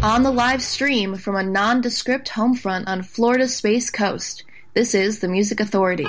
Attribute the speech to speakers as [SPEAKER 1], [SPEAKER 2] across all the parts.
[SPEAKER 1] On the live stream from a nondescript homefront on Florida's Space Coast, this is The Music Authority.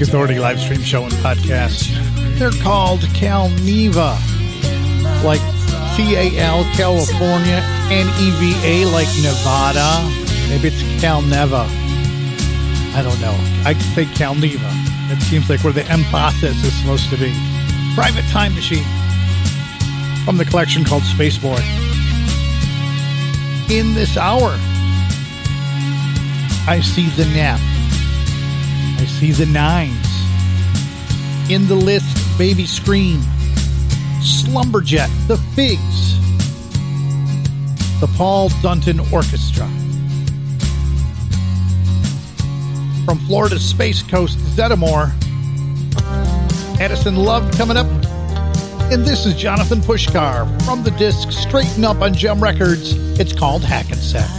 [SPEAKER 2] Authority live stream show and podcast. They're called Calneva, like C A L California, N E V A like Nevada. Maybe it's Calneva. I don't know. I say Calneva. It seems like where the emphasis is supposed to be. Private Time Machine from the collection called Spaceboy. In this hour, I see the nap. Season nines. In the List, Baby Scream. Slumberjet, The Figs. The Paul Dunton Orchestra. From Florida's Space Coast, Zetamore, Addison Love coming up. And this is Jonathan Pushkar from the disc Straighten Up on Gem Records. It's called Hackensack.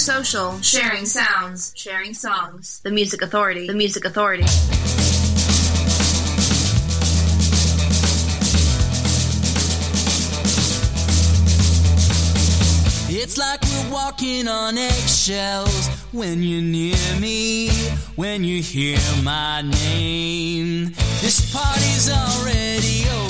[SPEAKER 3] Social, Sharing Sounds, Sharing Songs, The Music Authority, The Music Authority.
[SPEAKER 4] It's like we're walking on eggshells when you're near me, when you hear my name. This party's already over.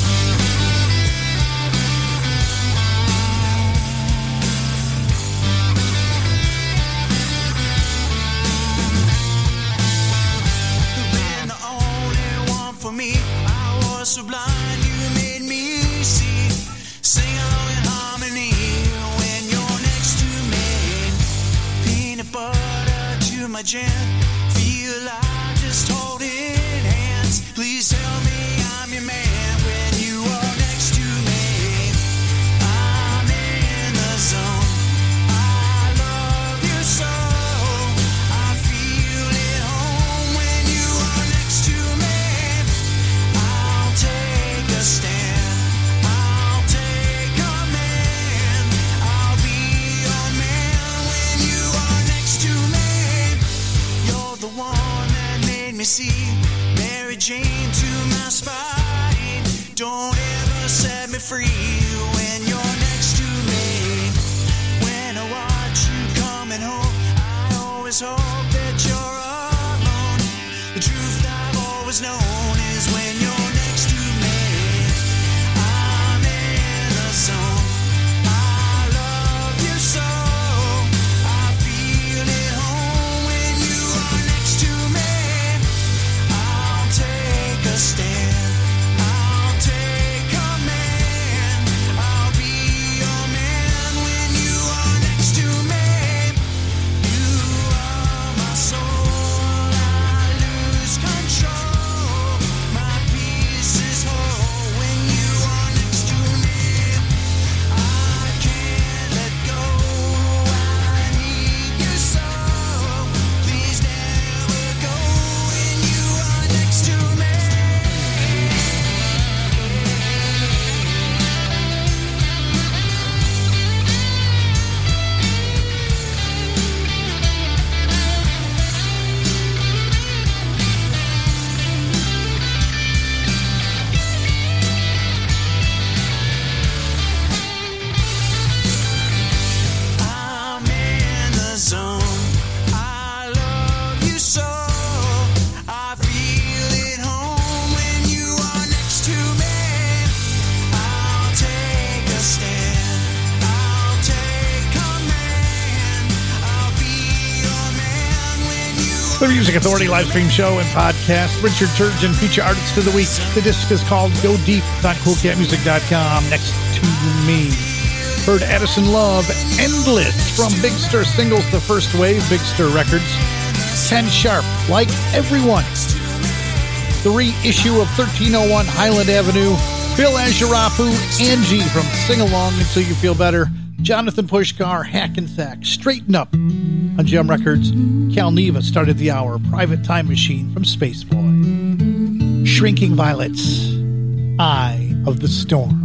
[SPEAKER 2] stay. Authority live stream show and podcast. Richard Turgeon, feature artist of the week. The disc is called Go Deep on CoolCatMusic.com. Next to me. Heard Edison Love, Endless from Big Star Singles, the first wave, Big Star Records. 10 Sharp, like everyone. The reissue of 1301 Highland Avenue, Bill Azurafu, Angie from Sing Along Until You Feel Better, Jonathan Pushkar, Hackensack, Straighten Up, on Gem Records, Cal Neva started the hour Private Time Machine from Spaceboy. Shrinking Violets, Eye of the Storm.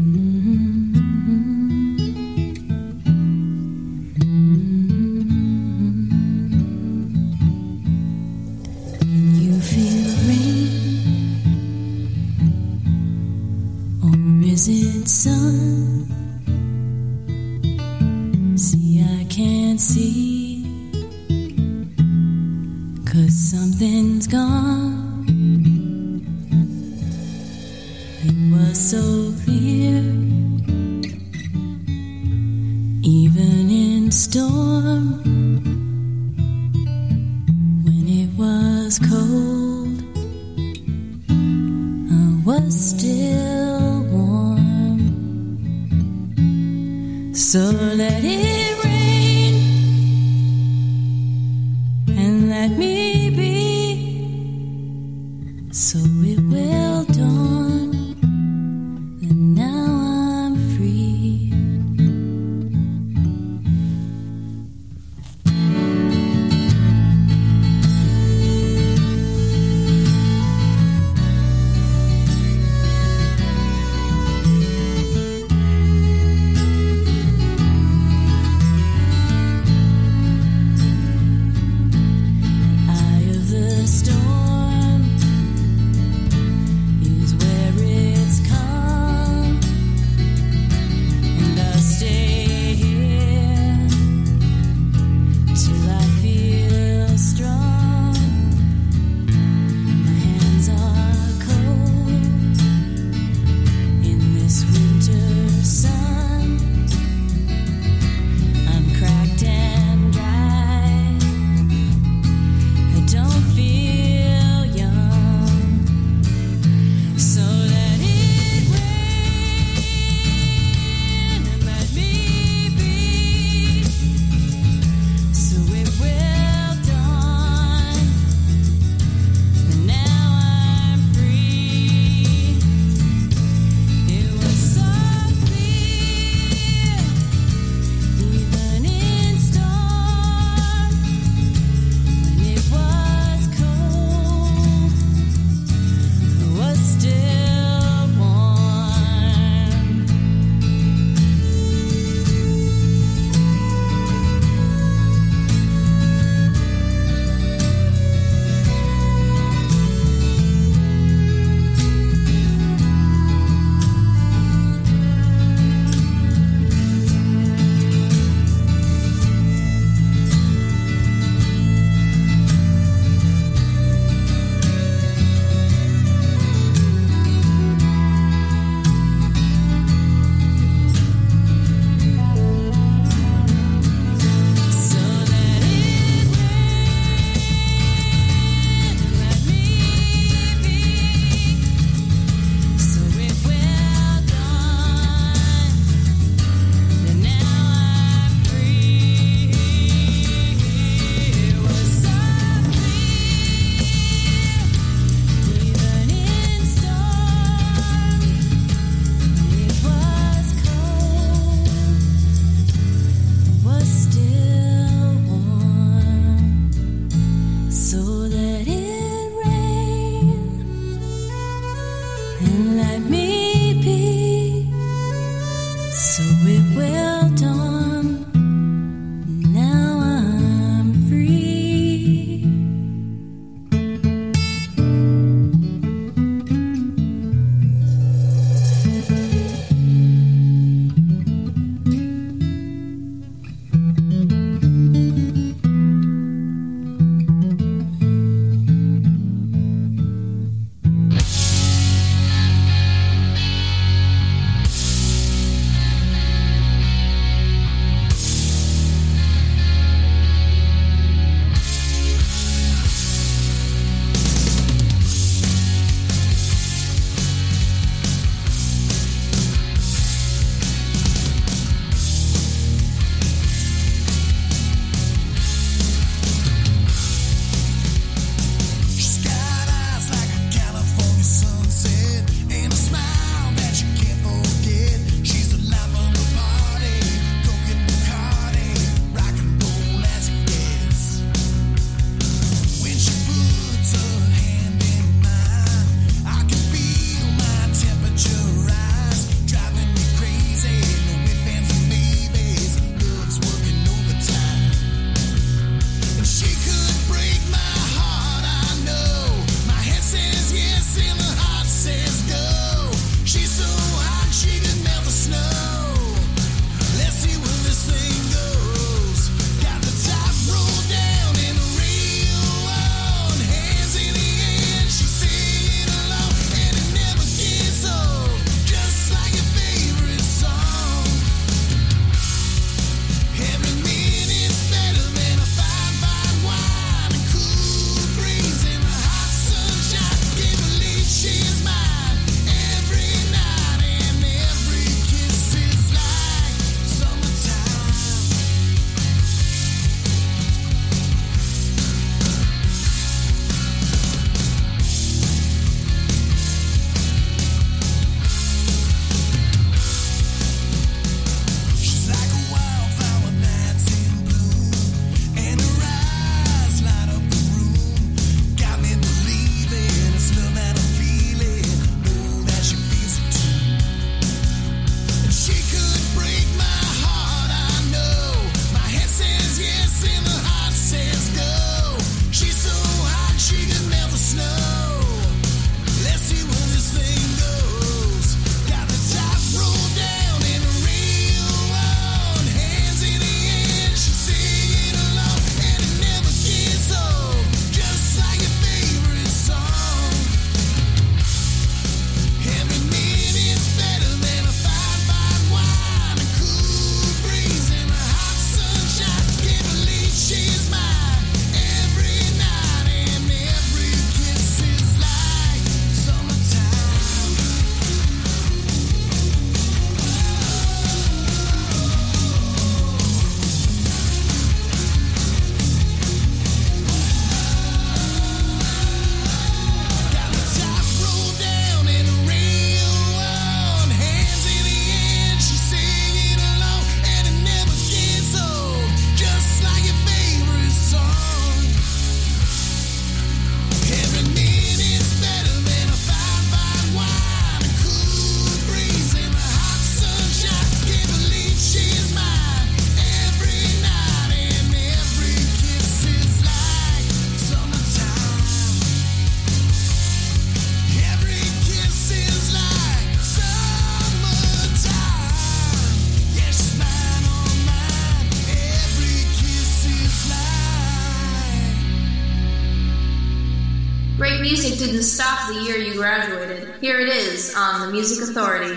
[SPEAKER 3] music didn't stop the year you graduated. Here it is on the Music Authority.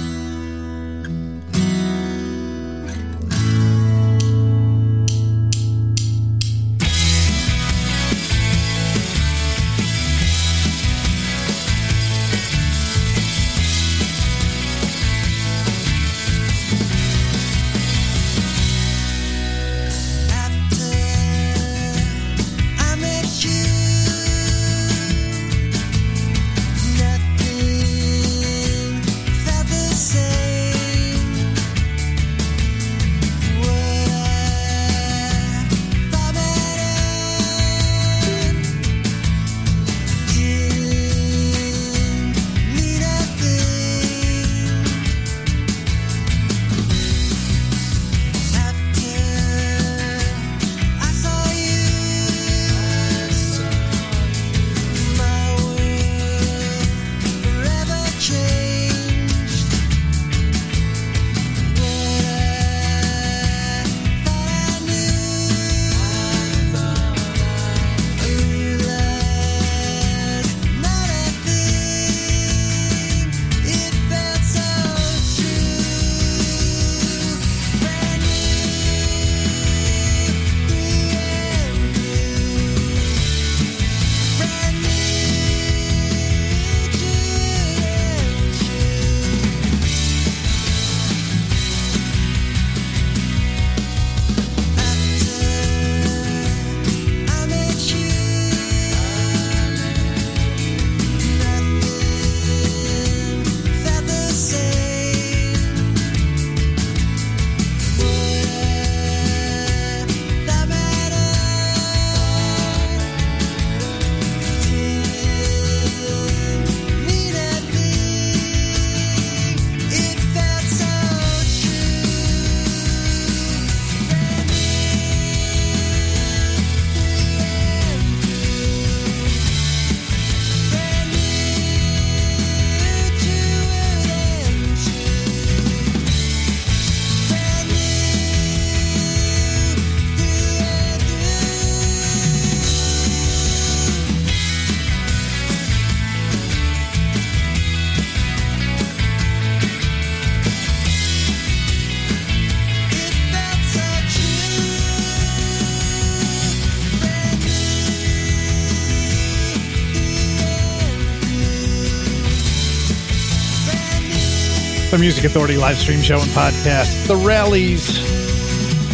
[SPEAKER 1] Music Authority live stream show and podcast, The Rallies.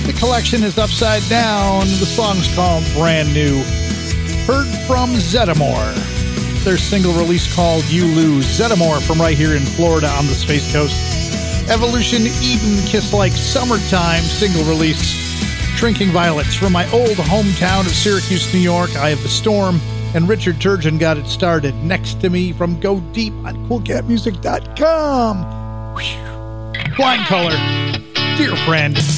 [SPEAKER 1] The collection is upside down. The song's called Brand New. Heard from Zetamore. Their single release called You Lose. Zetamore from right here in Florida on the Space Coast. Evolution Eden Kiss Like Summertime single release. Drinking Violets from my old hometown of Syracuse, New York. I have the storm and Richard Turgeon got it started. Next to me from Go Deep on KoolKatMusik.com. Flying Color, dear friend.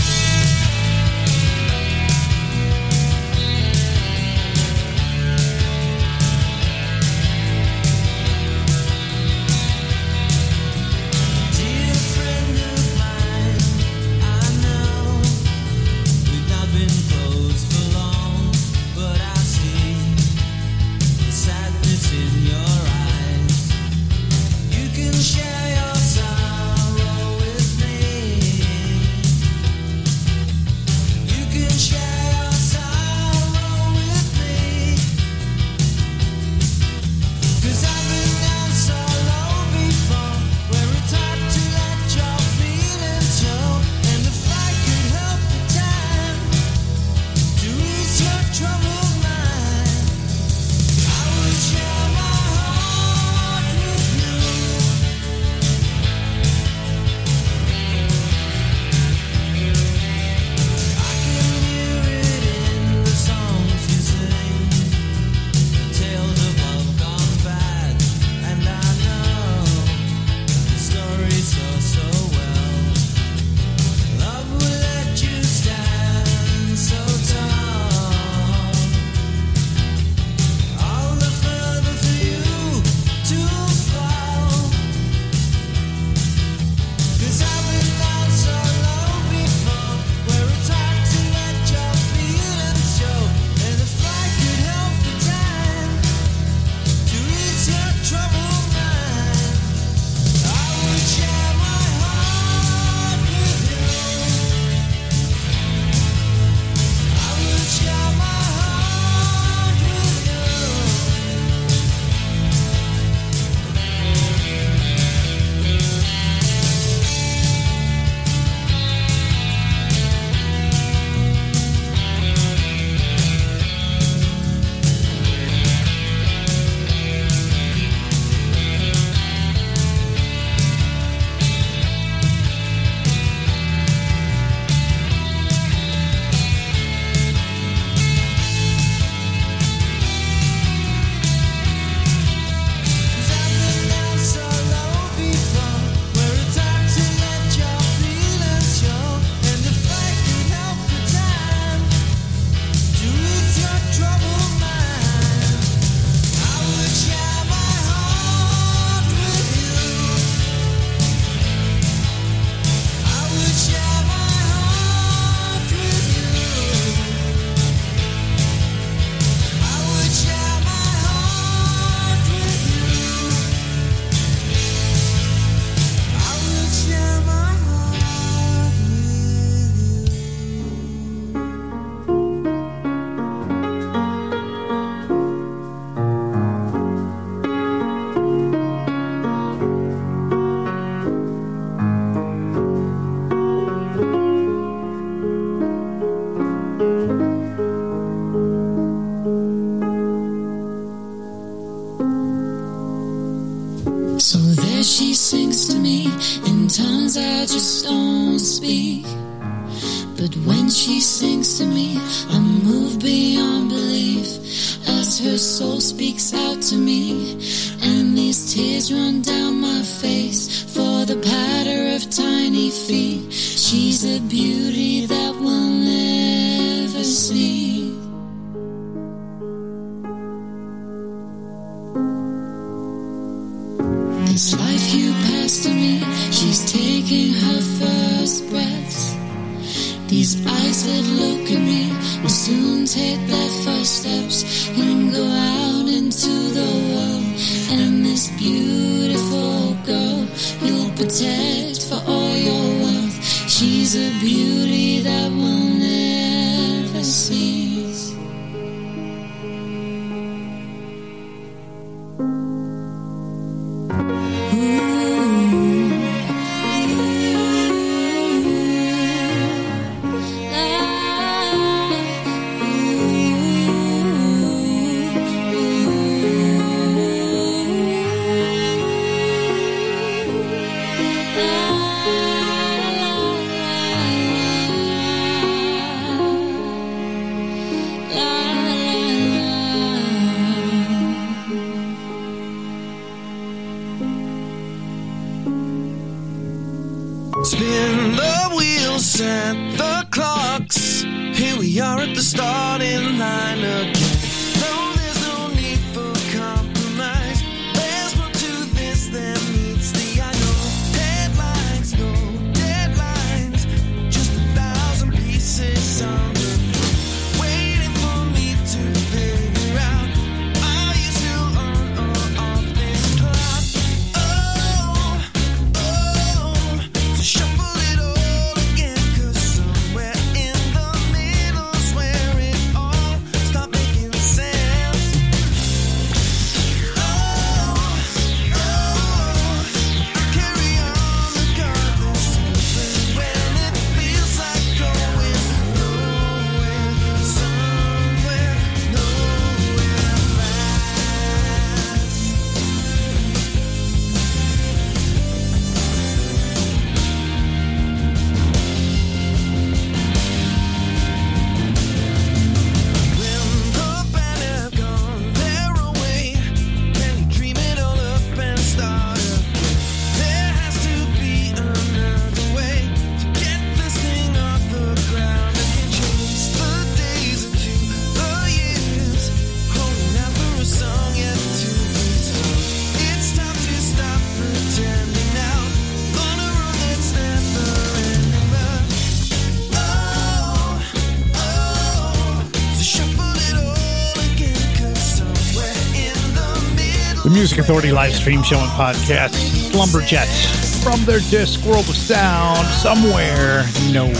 [SPEAKER 2] Authority live stream show and podcast, Slumberjets, from their disc World of Sound, Somewhere Nowhere.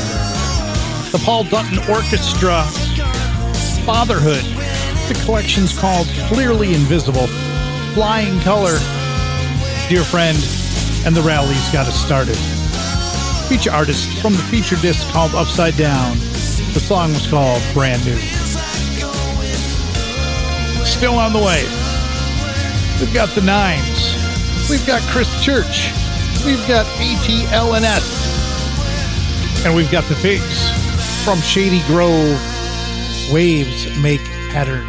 [SPEAKER 2] The Paul Dutton Orchestra, Fatherhood. The collection's called Clearly Invisible, Flying Color, Dear Friend, and The Rally's Got Us Started. Feature artist from the feature disc called Upside Down. The song was called Brand New. Still on the way. We've got the Nines. We've got Chris Church. We've got ATLNS. And we've got the Figs from Shady Grove. Waves make patterns.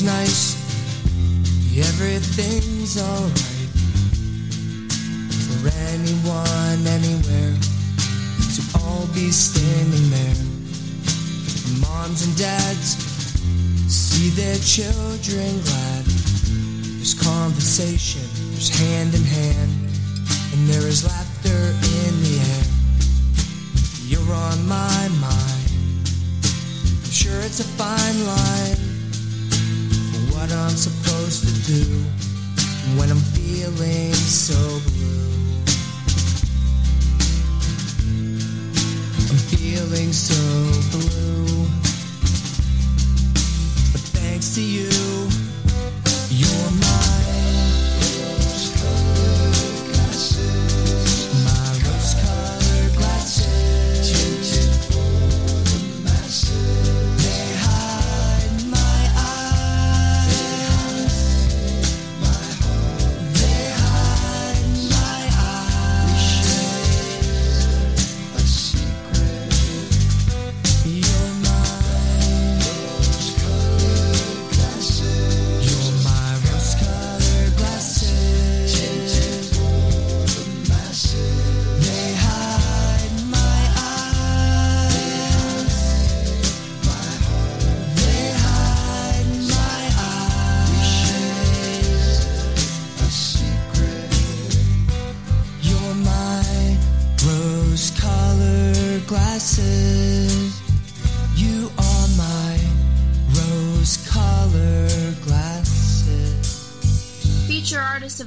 [SPEAKER 1] It's nice. Everything's alright for anyone, anywhere. To all be standing there. Moms and dads see their children glad. There's conversation, there's hand in hand, and there is laughter in the air. You're on my mind. I'm sure it's a fine line. I'm supposed to do when I'm feeling so blue. I'm feeling so blue. But thanks to you.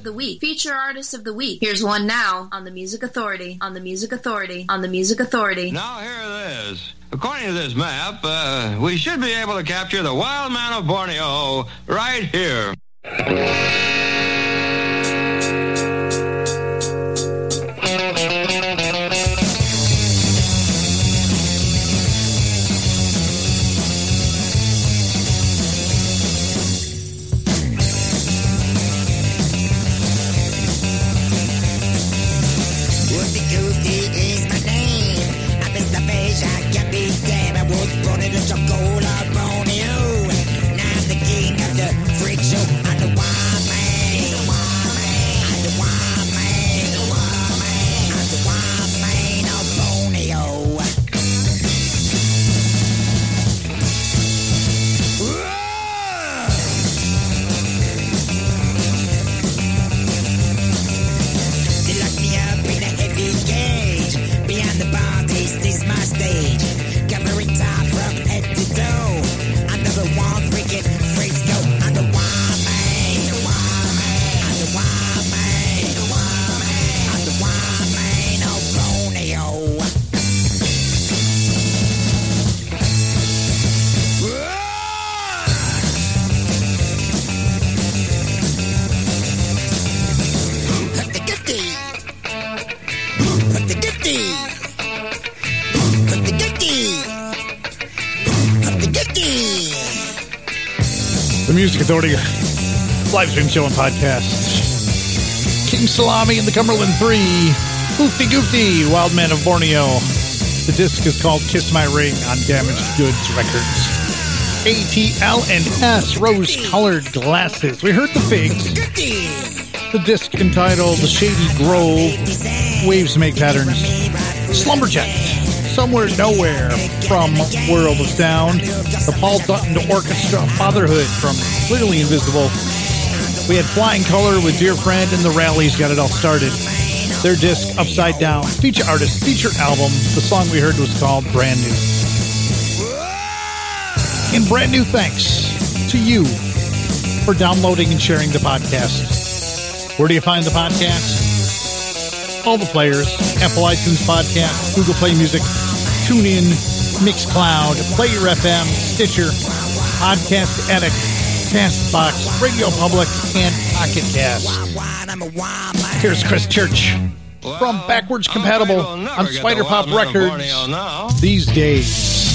[SPEAKER 5] of the Week, Feature Artist of the Week. Here's one now on the Music Authority, on the Music Authority, on the Music Authority.
[SPEAKER 6] Now here it is. According to this map, uh, we should be able to capture the wild man of Borneo right here.
[SPEAKER 7] Dad's Dream Show
[SPEAKER 2] and Podcast. King Salami and the Cumberland Three. Oofty Goofy. Wild Man of Borneo. The disc is called Kiss My Ring on Damaged Goods Records. ATL and S Rose Colored Glasses. We heard the figs. The disc entitled "The Shady Grove Waves Make Patterns. Slumberjack. Somewhere Nowhere from World of Sound. The Paul Dutton Orchestra Fatherhood from Clearly Invisible. We had Flying Color with Dear Friend and the Rallies got it all started. Their disc, Upside Down, feature artist, featured album. The song we heard was called Brand New. And brand new thanks to you for downloading and sharing the podcast. Where do you find the podcast? All the players Apple iTunes Podcast, Google Play Music, TuneIn, Mixcloud, Player FM, Stitcher, Podcast Addict, Castbox, Radio Public, and Pocket Cast. Here's Chris Church from Backwards Compatible on Spyderpop Records these days.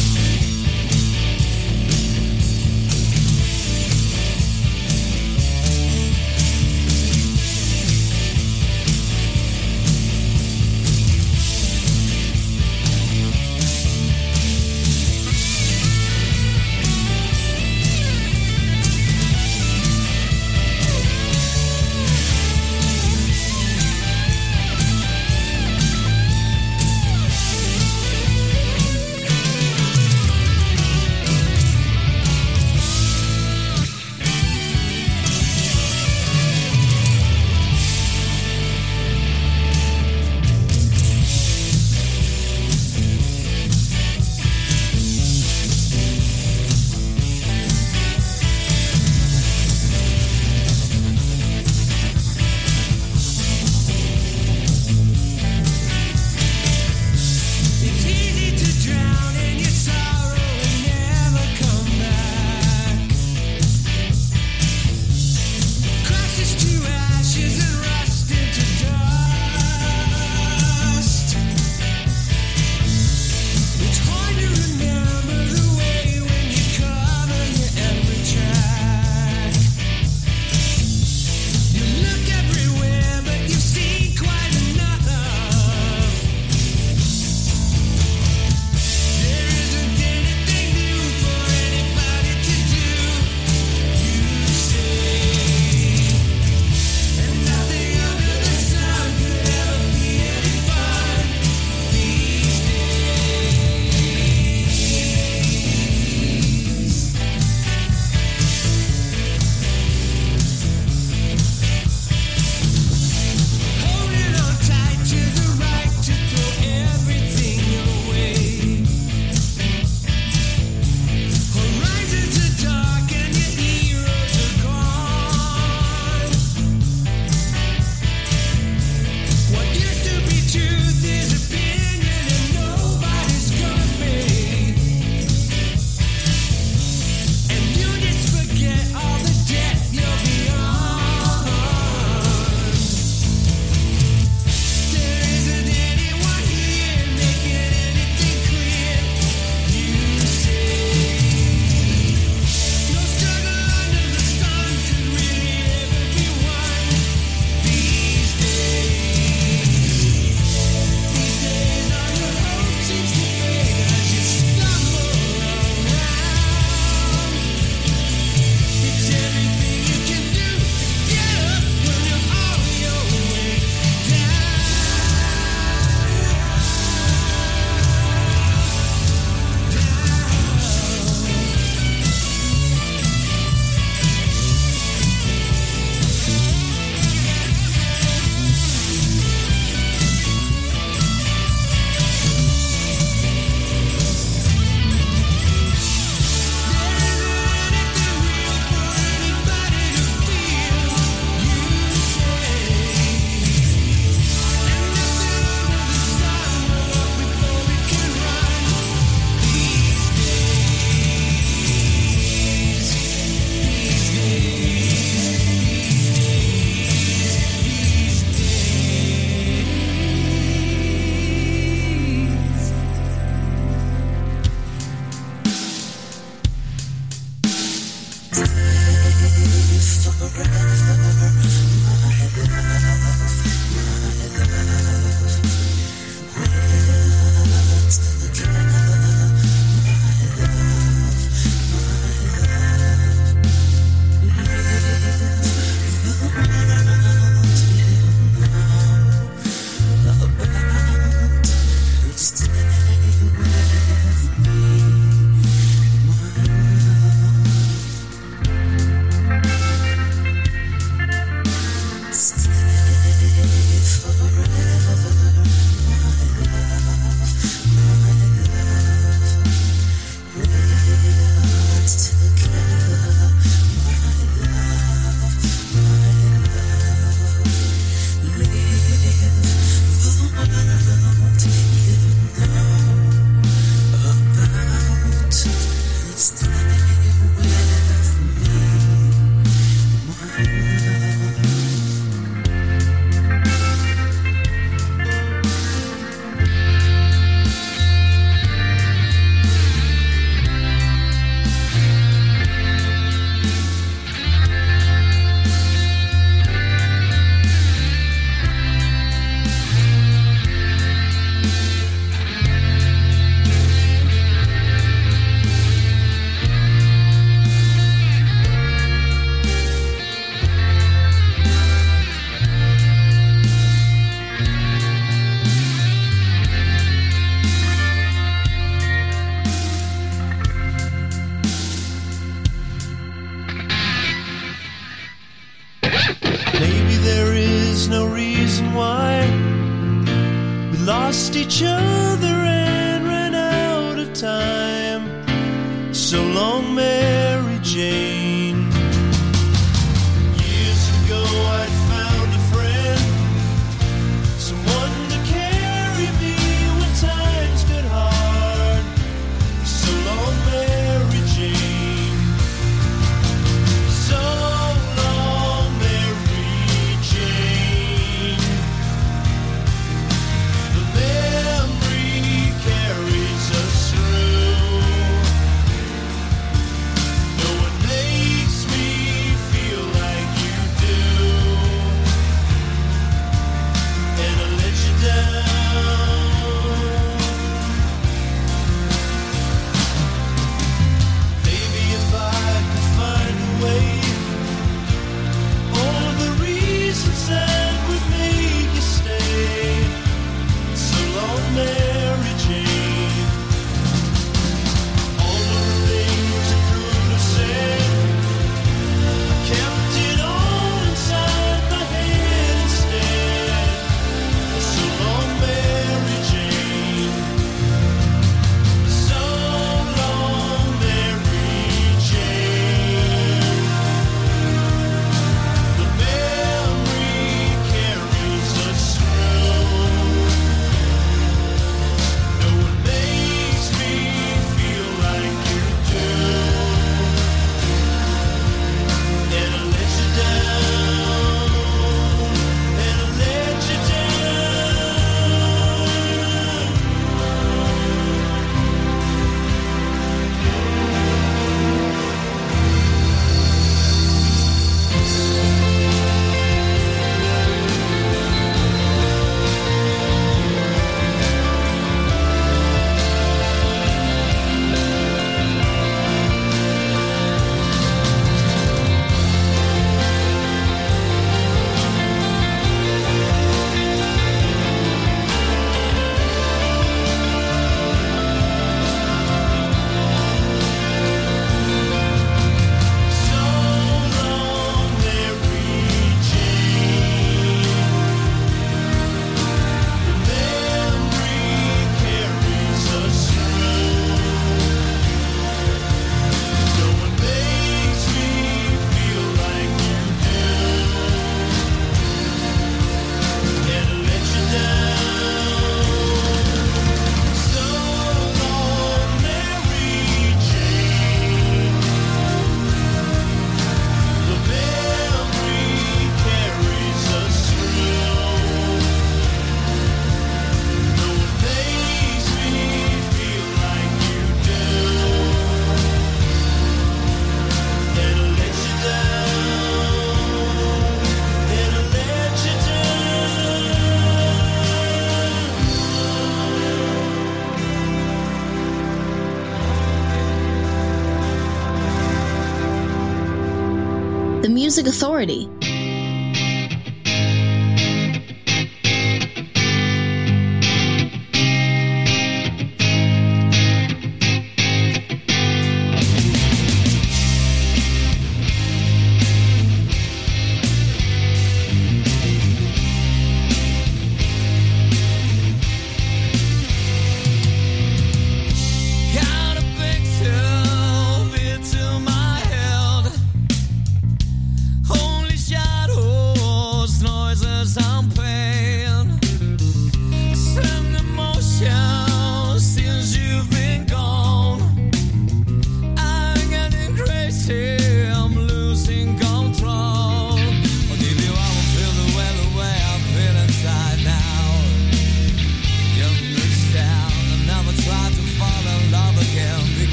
[SPEAKER 5] Authority.